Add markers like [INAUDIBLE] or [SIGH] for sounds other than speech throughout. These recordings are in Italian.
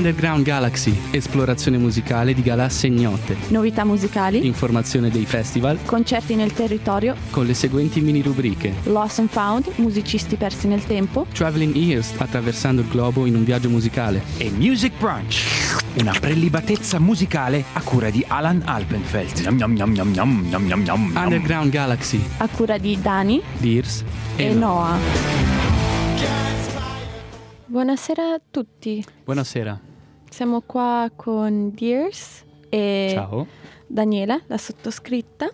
Underground Galaxy, esplorazione musicale di galassie ignote, Novità musicali, informazione dei festival concerti nel territorio, con le seguenti mini rubriche. Lost and Found, musicisti persi nel tempo, Traveling Ears, attraversando il globo in un viaggio musicale. e Music Brunch, una prelibatezza musicale a cura di Alan Alpenfeld. Yum, yum, yum. Underground Galaxy, a cura di Dani Dears e Noah. Buonasera a tutti, Buonasera. Siamo qua con Dears e Ciao. Daniela, la sottoscritta.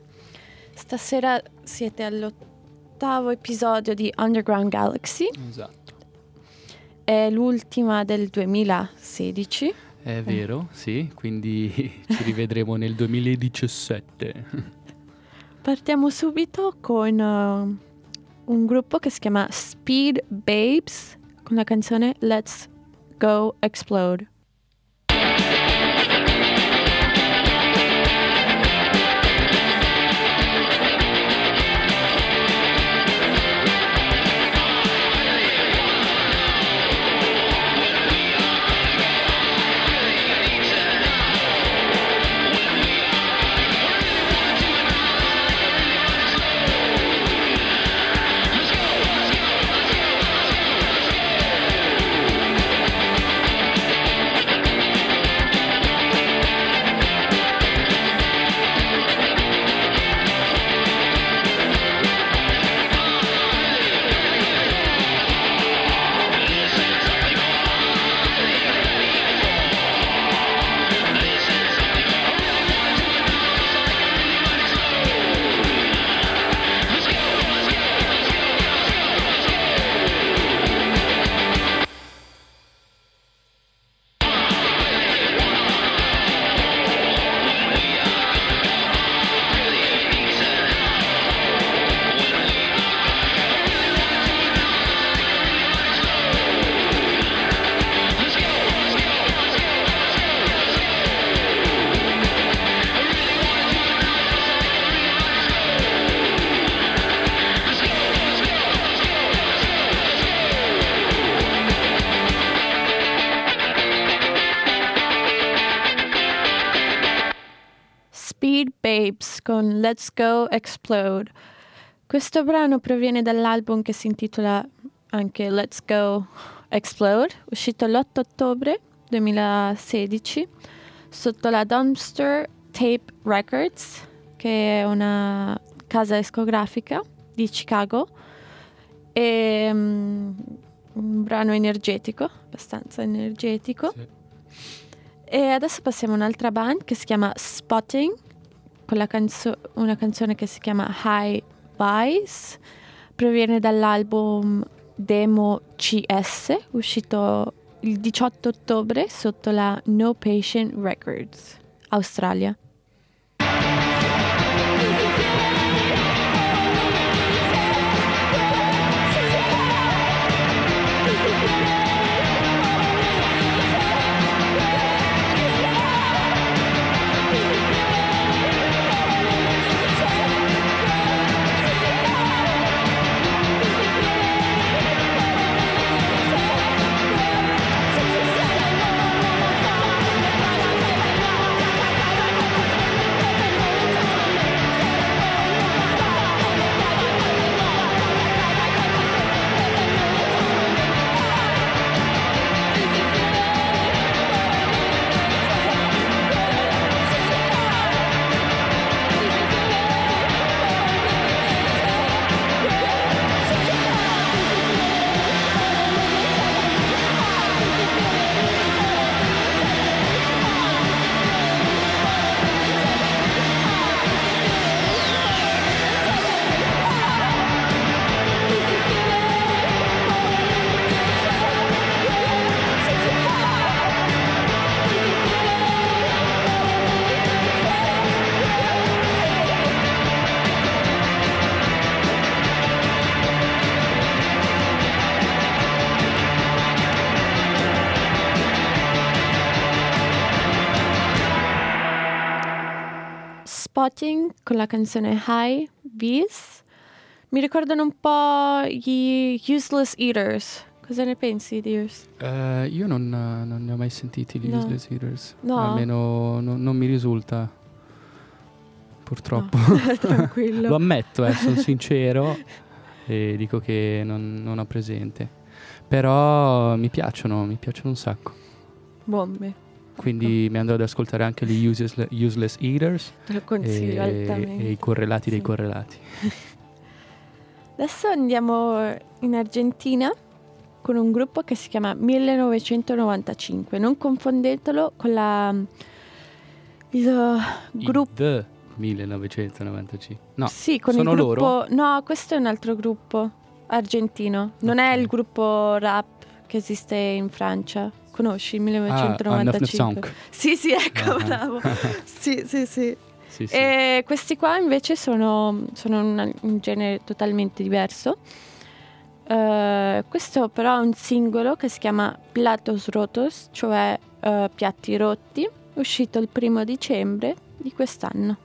Stasera siete all'ottavo episodio di Underground Galaxy, Esatto. è l'ultima del 2016. È vero, sì, quindi [LAUGHS] ci rivedremo nel 2017. [LAUGHS] Partiamo subito con uh, un gruppo che si chiama Speed Babes con la canzone Let's Go Explode. Babes con Let's Go Explode. Questo brano proviene dall'album che si intitola anche Let's Go Explode, uscito l'8 ottobre 2016 sotto la Dumpster Tape Records, che è una casa discografica di Chicago. È mm, un brano energetico, abbastanza energetico. Sì. E adesso passiamo a un'altra band che si chiama Spotting, canzo- una canzone che si chiama High Vice, proviene dall'album Demo CS, uscito il 18 ottobre sotto la No Patient Records, Australia. Con la canzone High Bees mi ricordano un po' gli Useless Eaters Cosa ne pensi di Ears? Eh, io non, non ne ho mai sentiti gli No. Useless Eaters. No. Almeno no- non mi risulta. Purtroppo. No, [LAUGHS] tranquillo. Lo ammetto, eh, sono sincero e dico che non, non ho presente. Però mi piacciono, mi piacciono un sacco. Bombe. Quindi mi andrò ad ascoltare anche gli Useless, useless Eaters e, e i correlati dei Sì. correlati. [LAUGHS] Adesso andiamo in Argentina con un gruppo che si chiama 1995. Non confondetelo con la il gruppo The 1995. No, Sì, con sono il gruppo loro? No, questo è un altro gruppo argentino. Non è Ok. il gruppo rap che esiste in Francia. Conosci il ah, 1995? Song. Sì, sì, ecco, Ah. bravo. [LAUGHS] sì, sì, sì. Sì, sì. E questi qua invece sono, sono una- un genere totalmente diverso. Eh, questo però è un singolo che si chiama Platos Rotos, cioè eh, piatti rotti, uscito il primo dicembre di quest'anno.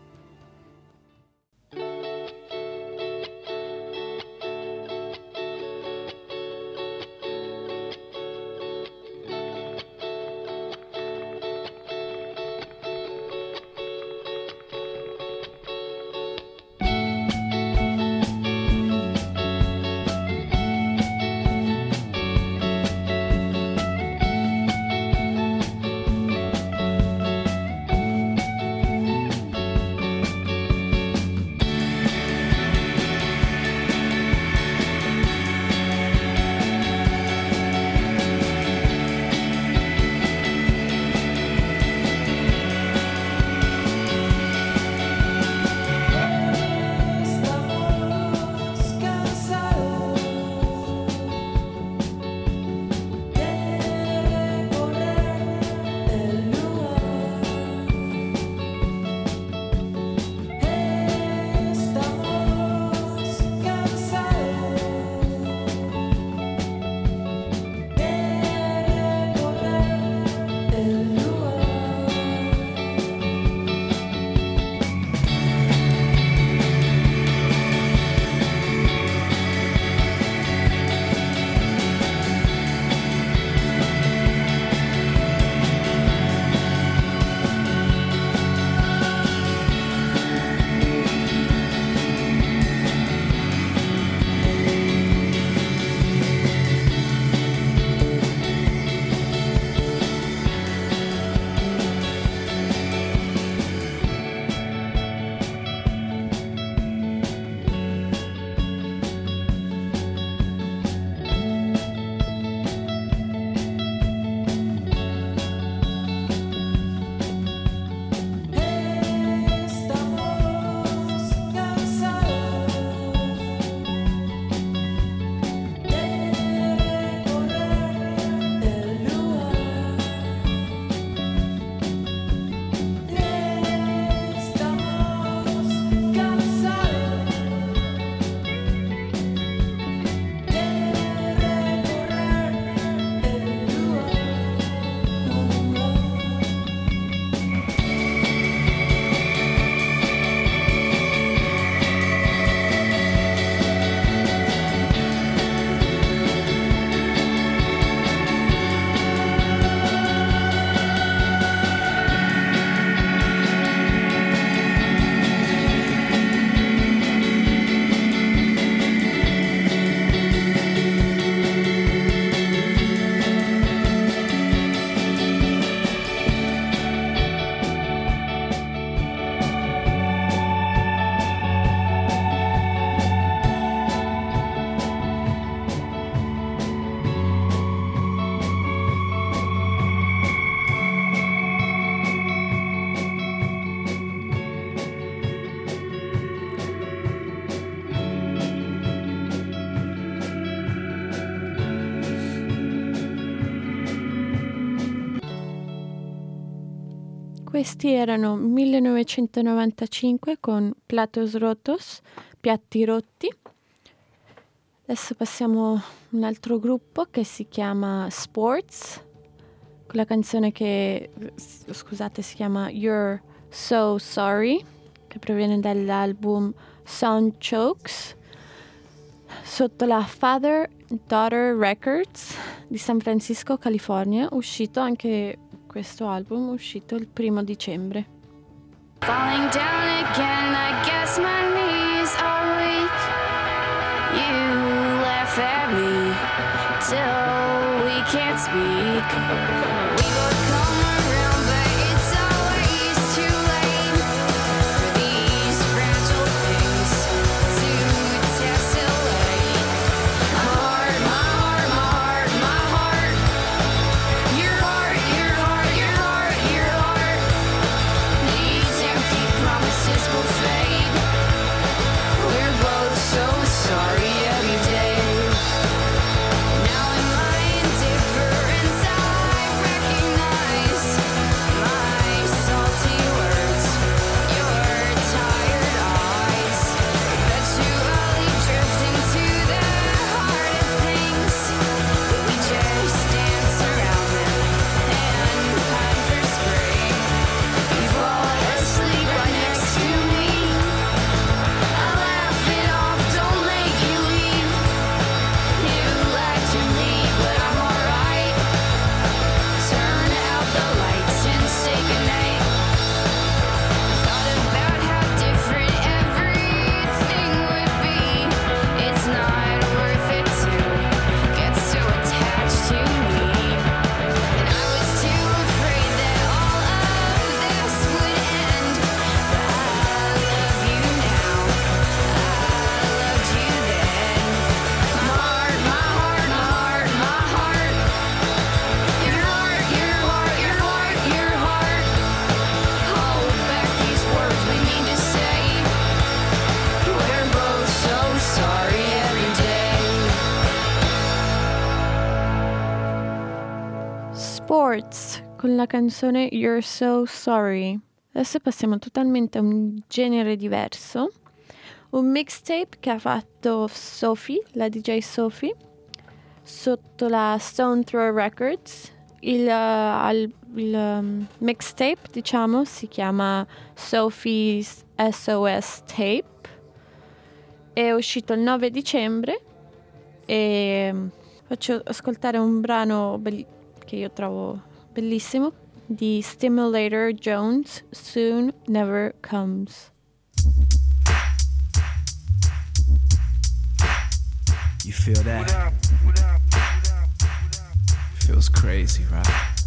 Questi erano 1995 con Platos Rotos, Piatti Rotti. Adesso passiamo a un altro gruppo che si chiama Sports, con la canzone che, scusate, si chiama You're So Sorry, che proviene dall'album Sound Chokes, sotto la Father Daughter Records di San Francisco, California, uscito anche questo album uscito il primo dicembre. Falling down again, I guess my knees are weak. You laugh at me till we can't speak. We la canzone You're So Sorry. Adesso passiamo totalmente a un genere diverso. Un mixtape che ha fatto Sophie, la DJ Sophie, sotto la Stone Throw Records. Il, eh, il, il mixtape, diciamo, si chiama Sophie's SOS Tape. È uscito il 9 dicembre e ehm, faccio ascoltare un brano che io trovo Bellissimo, the stimulator Jones soon never comes. You feel that? Feels crazy, right?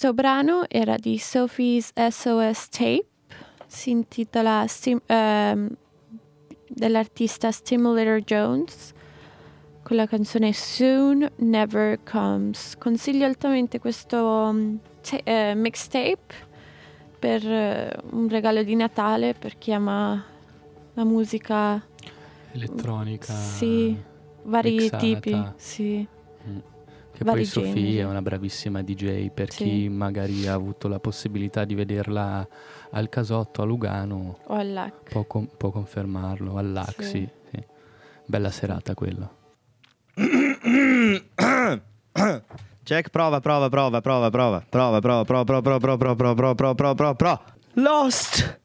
Questo brano era di Sophie's SOS Tape, si intitola Stim- ehm, dell'artista Stimulator Jones con la canzone Soon Never Comes. Consiglio altamente questo mm, ta- eh, mixtape per eh, un regalo di Natale per chi ama la musica, Elettronica. sì, vari mixata. tipi, sì. Che vari poi Sofia generi. è una bravissima DJ per Sì. chi magari ha avuto la possibilità di vederla al casotto a Lugano O all'H. può, con- può confermarlo, all'Axi. Sì. sì. Bella serata quella. Check, prova, prova, prova, prova, prova, prova, prova, prova, prova, prova, prova, prova, prova, prova, prova, prova, prova, prova. Lost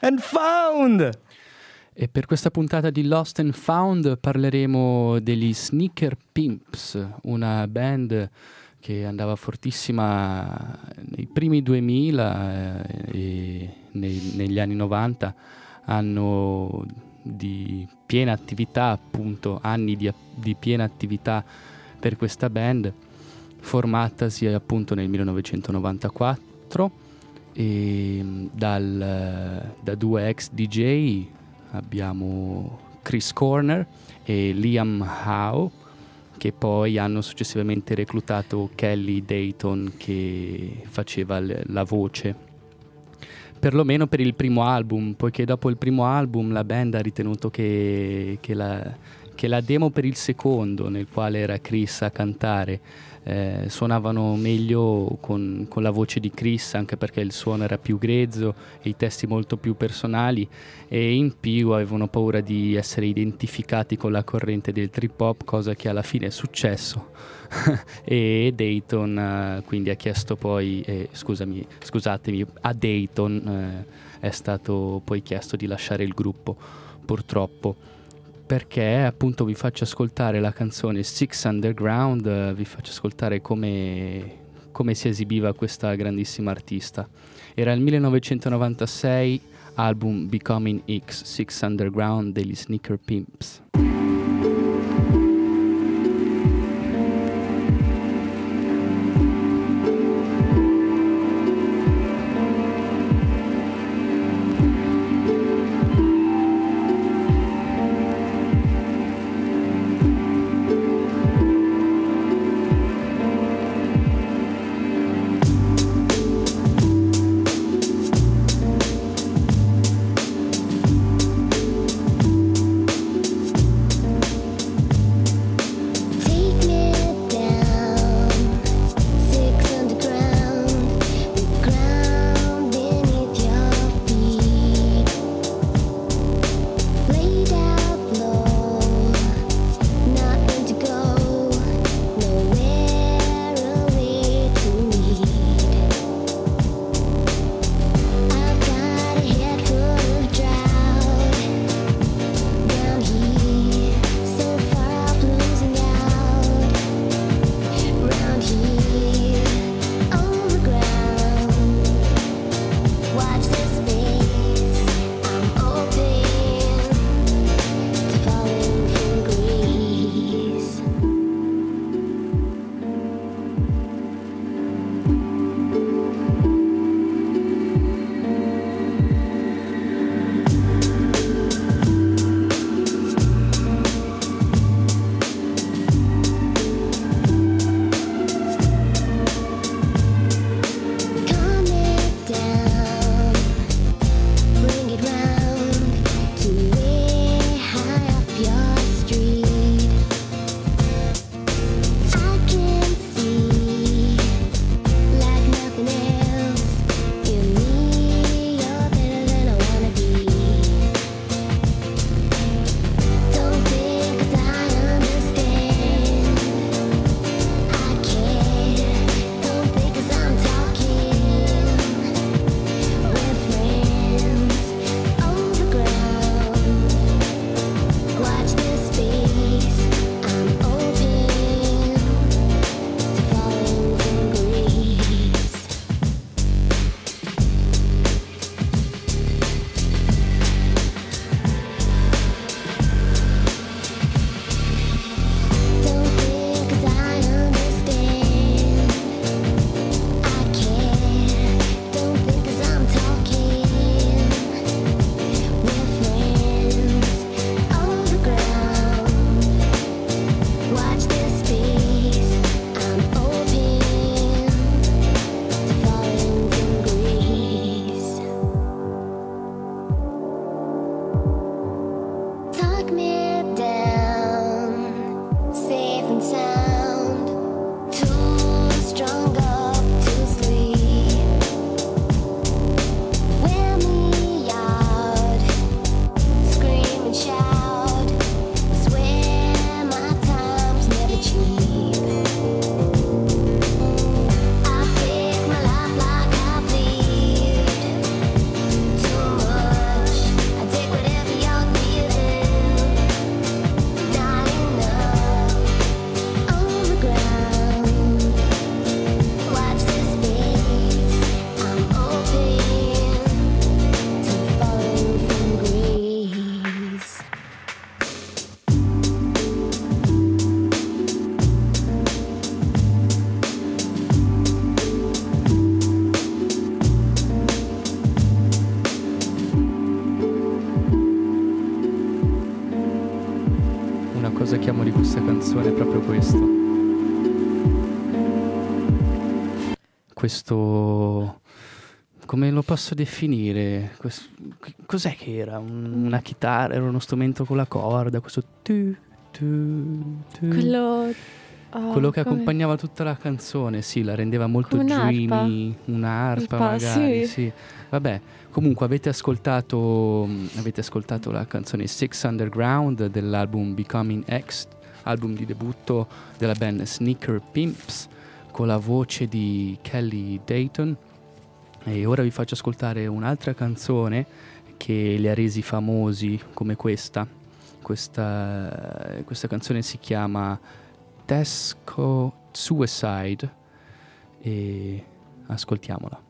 and found. E per questa puntata di Lost and Found parleremo degli Sneaker Pimps, una band che andava fortissima nei primi 2000 eh, e nei- negli anni 90 hanno di piena attività, appunto, anni di, di piena attività per questa band, formatasi appunto nel 1994 e mm, dal, da due ex DJ abbiamo Chris Corner e Liam Howe che poi hanno successivamente reclutato Kelly Dayton che faceva l- la voce. Perlomeno per il primo album poiché dopo il primo album la band ha ritenuto che, che la, che la demo per il secondo nel quale era Chris a cantare eh, suonavano meglio con, con la voce di Chris anche perché il suono era più grezzo e i testi molto più personali e in più avevano paura di essere identificati con la corrente del trip hop cosa che alla fine è successo. [LAUGHS] E Dayton eh, quindi ha chiesto poi eh, scusami scusatemi a Dayton eh, è stato poi chiesto di lasciare il gruppo purtroppo perché appunto vi faccio ascoltare la canzone Six Underground, vi faccio ascoltare come, come si esibiva questa grandissima artista. Era il 1996, album Becoming X, Six Underground degli Sneaker Pimps. Posso definire? Cos'è che era? Un- una chitarra? Era uno strumento con la corda? Questo... tu, tu, tu. Quello... ah, Quello che come- accompagnava tutta la canzone, sì, la rendeva molto Come un'arpa? dreamy, un'arpa Arpa, magari, sì. sì. Vabbè, comunque avete ascoltato, mh, avete ascoltato la canzone Six Underground dell'album Becoming X, album di debutto della band Sneaker Pimps, con la voce di Kelly Dayton. E ora vi faccio ascoltare un'altra canzone che li ha resi famosi come questa. Questa, questa canzone si chiama Tesco Suicide e ascoltiamola.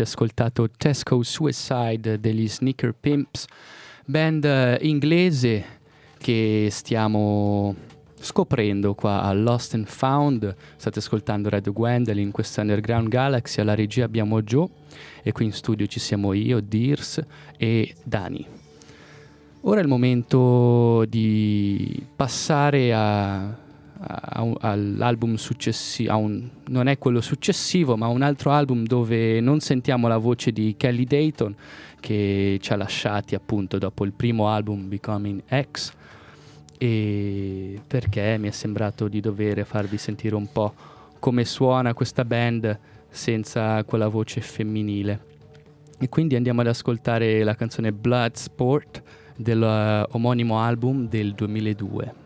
avete ascoltato Tesco Suicide degli Sneaker Pimps, band eh, inglese che stiamo scoprendo qua a Lost and Found. State ascoltando Red Gwendolyn in questa Underground Galaxy. Alla regia abbiamo Joe e qui in studio ci siamo io, Dears e Dani. Ora è il momento di passare a un, all'album successivo, non è quello successivo, ma un altro album dove non sentiamo la voce di Kelly Dayton che ci ha lasciati appunto dopo il primo album Becoming X e perché mi è sembrato di dover farvi sentire un po' come suona questa band senza quella voce femminile. E quindi andiamo ad ascoltare la canzone Blood Sport dell'omonimo album del 2002.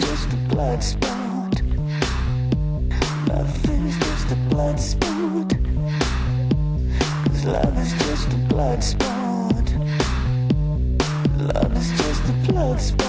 just a blood spot. Nothing's just a blood spot. Cause love is just a blood spot. Love is just a blood. spot.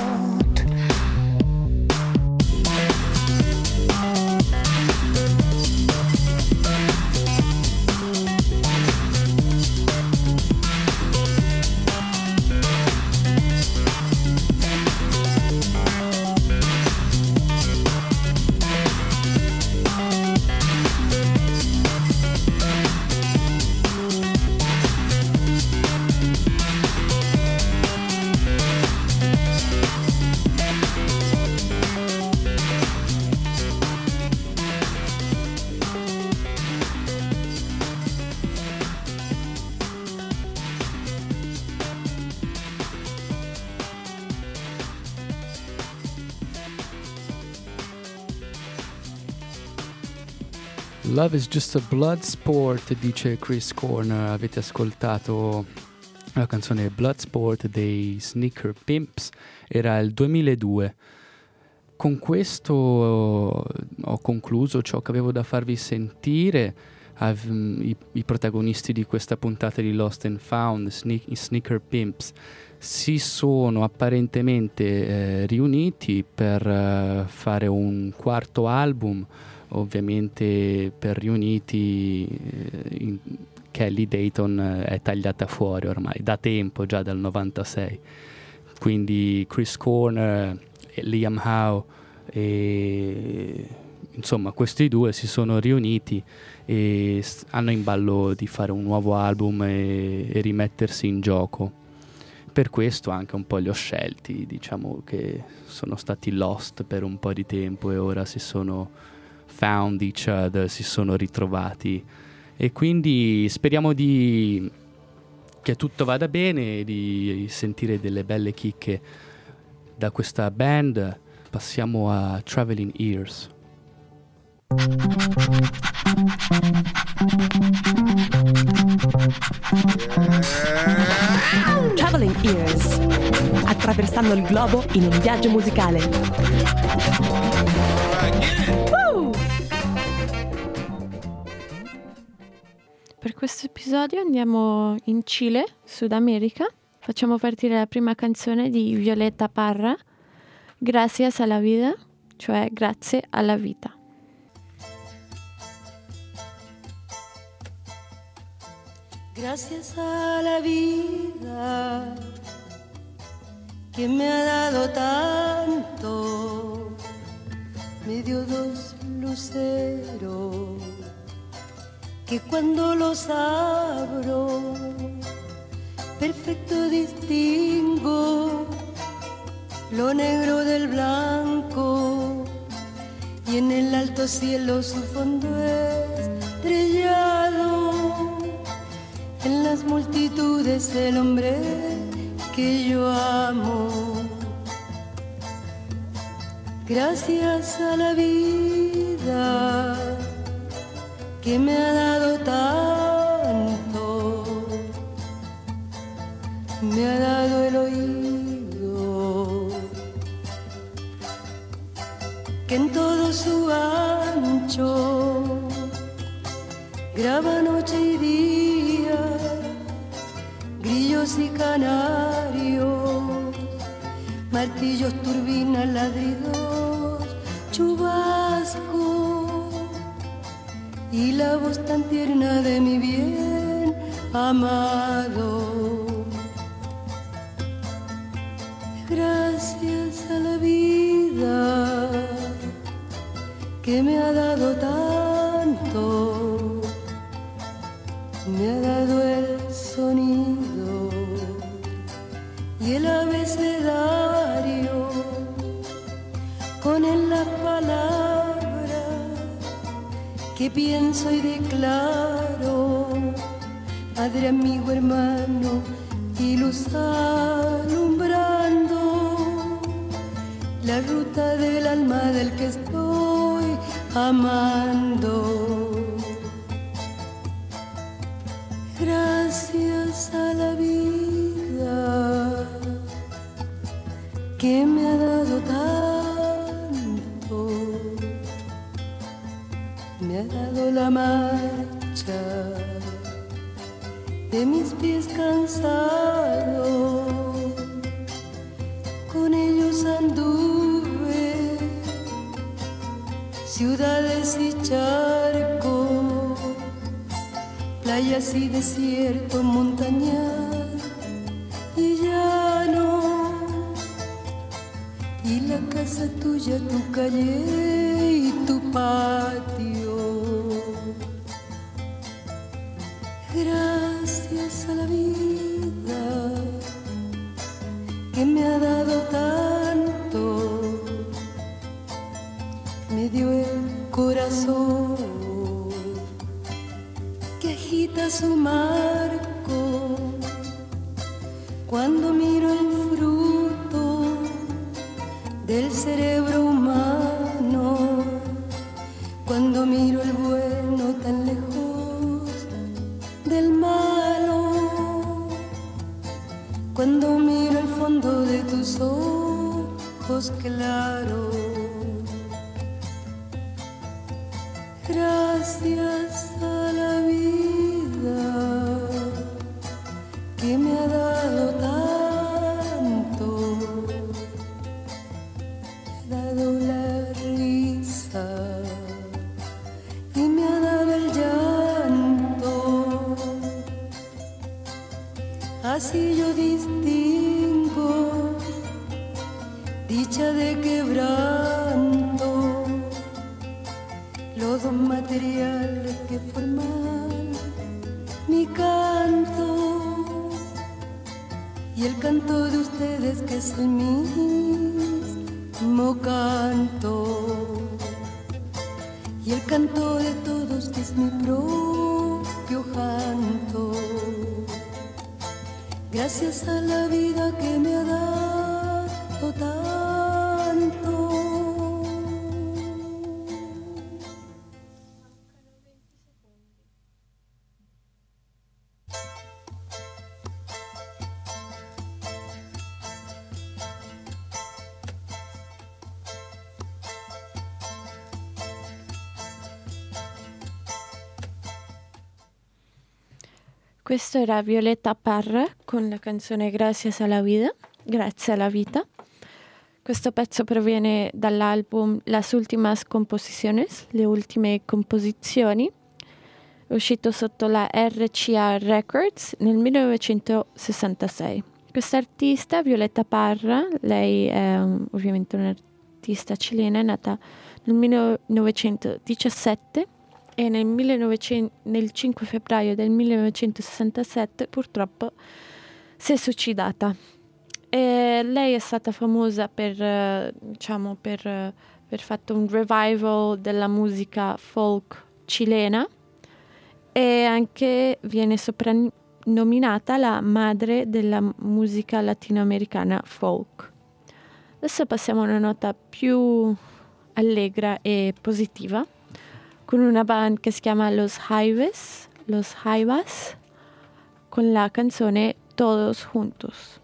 Love is just a blood sport, dice Chris Corner. Avete ascoltato la canzone Bloodsport dei Sneaker Pimps, era il 2002. Con questo ho concluso ciò che avevo da farvi sentire. I, I protagonisti di questa puntata di Lost and Found, i Sneaker Pimps, si sono apparentemente eh, riuniti per eh, fare un quarto album ovviamente per riuniti eh, in- Kelly Dayton eh, è tagliata fuori ormai da tempo, già dal 96. Quindi Chris Corner, e Liam Howe e insomma questi due si sono riuniti e hanno in ballo di fare un nuovo album e, e rimettersi in gioco. Per questo anche un po' li ho scelti, diciamo che sono stati lost per un po' di tempo e ora si sono found each other, si sono ritrovati e quindi speriamo di che tutto vada bene, di sentire delle belle chicche da questa band. Passiamo a Traveling Ears. Traveling Ears. Attraversando il globo in un viaggio musicale. Per questo episodio andiamo in Cile, Sud America. Facciamo partire la prima canzone di Violetta Parra, Gracias a la vida, cioè grazie alla vita. Gracias a la vida que me ha dado tanto, me dio dos luceros que cuando los abro, perfecto distingo lo negro del blanco y en el alto cielo su fondo estrellado en las multitudes el hombre que yo amo. Gracias a la vida que me ha dado tanto, me ha dado el oído. Que en todo su ancho graba noche y día, grillos y canarios, martillos, turbinas, ladridos, y la voz tan tierna de mi bien amado. Gracias a la vida que me ha dado pienso y declaro, Padre, amigo, hermano y luz alumbrando la ruta del alma del que estoy amando. Y desiertos, montañas y llano, y la casa tuya, tu calle y tu patio. Gracias a la vida que me ha dado tanto, me dio el corazón su marco. Cuando miro el fruto del cerebro humano, cuando miro el bueno tan lejos del malo, cuando miro el fondo de tus ojos claros Questo era Violetta Parra con la canzone Gracias a la vida, Grazie alla vita. Questo pezzo proviene dall'album Las Últimas Composiciones, le ultime composizioni, uscito sotto la RCA Records nel 1966. Quest'artista, Violetta Parra, lei è um, ovviamente un'artista cilena, è nata nel 1917 e nel, 1900 nel 5 febbraio del 1967 purtroppo si è suicidata. E lei è stata famosa per, diciamo, per, per fatto un revival della musica folk cilena e anche viene soprannominata la madre della musica latinoamericana folk. Adesso passiamo a una nota più allegra e positiva con una band che si chiama Los Jaivas, Los Jaivas con la canzone Todos Juntos.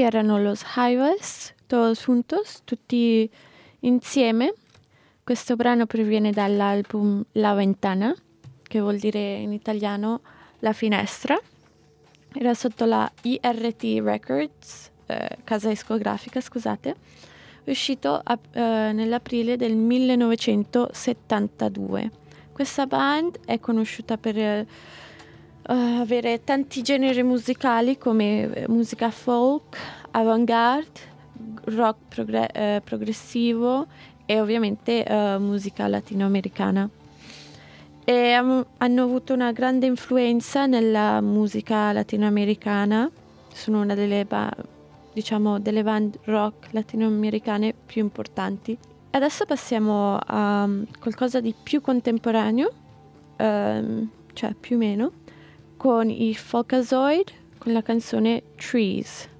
Questi erano los Jaivas, todos juntos, tutti insieme. Questo brano proviene dall'album La Ventana, che vuol dire in italiano La Finestra. Era sotto la IRT Records, eh, casa discografica, scusate, uscito a- eh, nell'aprile del 1972. Questa band è conosciuta per eh, eh, avere tanti generi musicali come eh, musica folk, avant-garde, rock progre- eh, progressivo e ovviamente eh, musica latinoamericana. E am- hanno avuto una grande influenza nella musica latinoamericana. Sono una delle, ba- diciamo, delle band rock latinoamericane più importanti. Adesso passiamo a um, qualcosa di più contemporaneo, ehm, cioè più o meno, con i Folkazoid con la canzone Trees.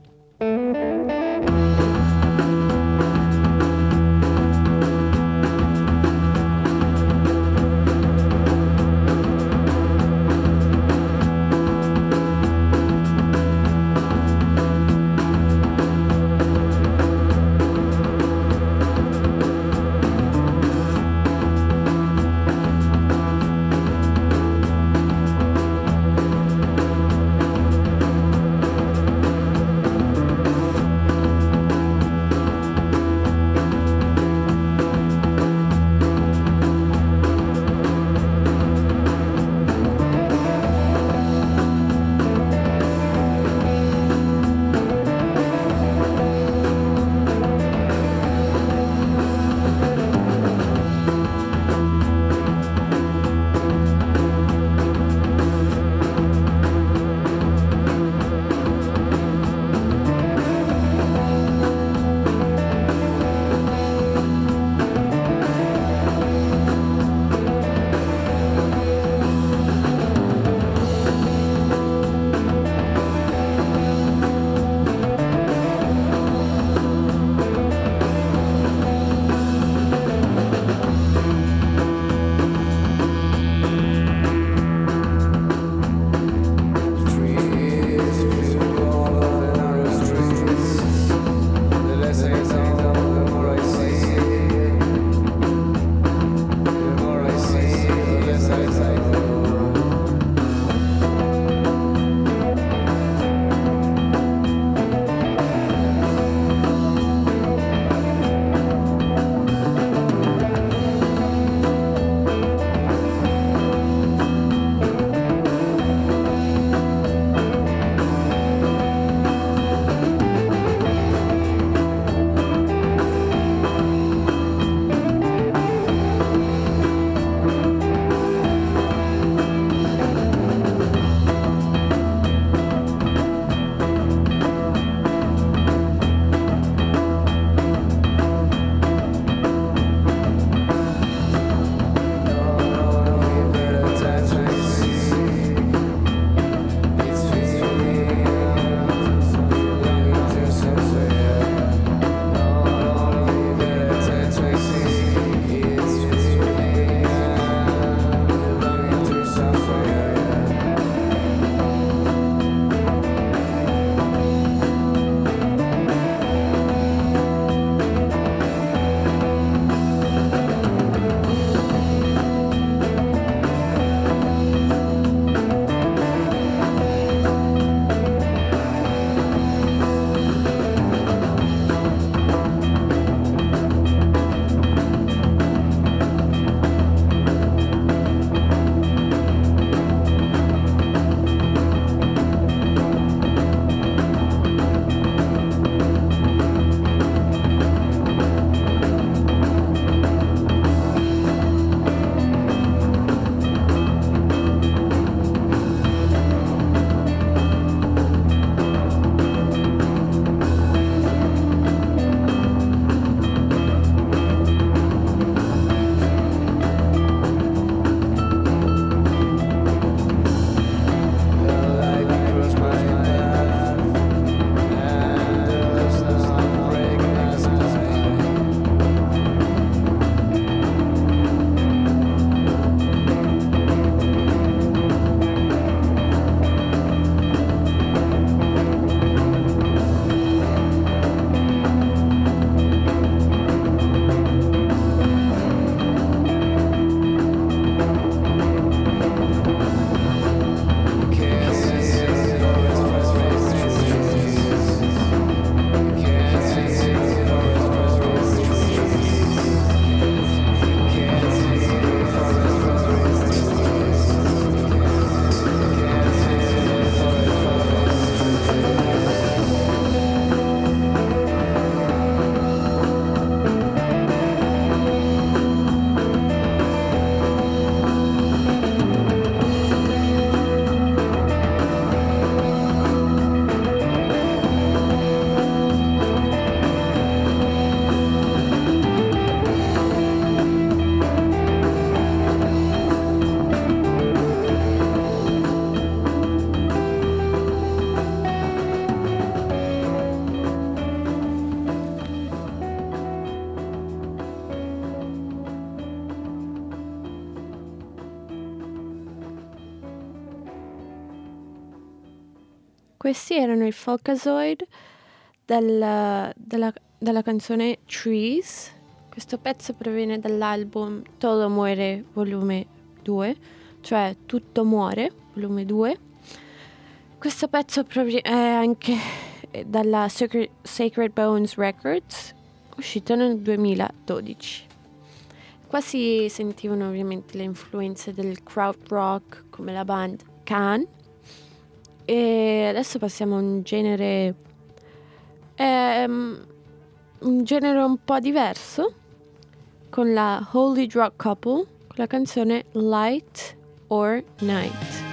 Questi erano i Folkazoid del- della, dalla canzone Trees. Questo pezzo proviene dall'album Todo Muere volume 2, cioè Tutto Muore volume 2. Questo pezzo proviene anche dalla Sacred, Sacred Bones Records, uscito nel 2012. Qua si sentivano ovviamente le influenze del crowd rock come la band Can. E adesso passiamo a un genere ehm, un genere un po' diverso con la Holy Drug Couple con la canzone Light or Night.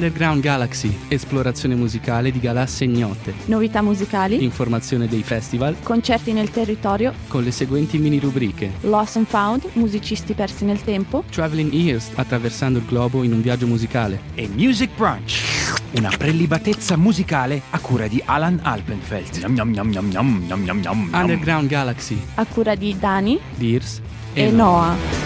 Underground Galaxy, esplorazione musicale di galassie ignote. Novità musicali. Informazione dei festival. Concerti nel territorio. Con le seguenti mini rubriche. Lost and Found, musicisti persi nel tempo. Traveling Ears, attraversando il globo in un viaggio musicale. E Music Brunch, una prelibatezza musicale a cura di Alan Alpenfeld. Yum, yum, yum, Underground Galaxy, a cura di Dani, Dears e, e Noah. Noah.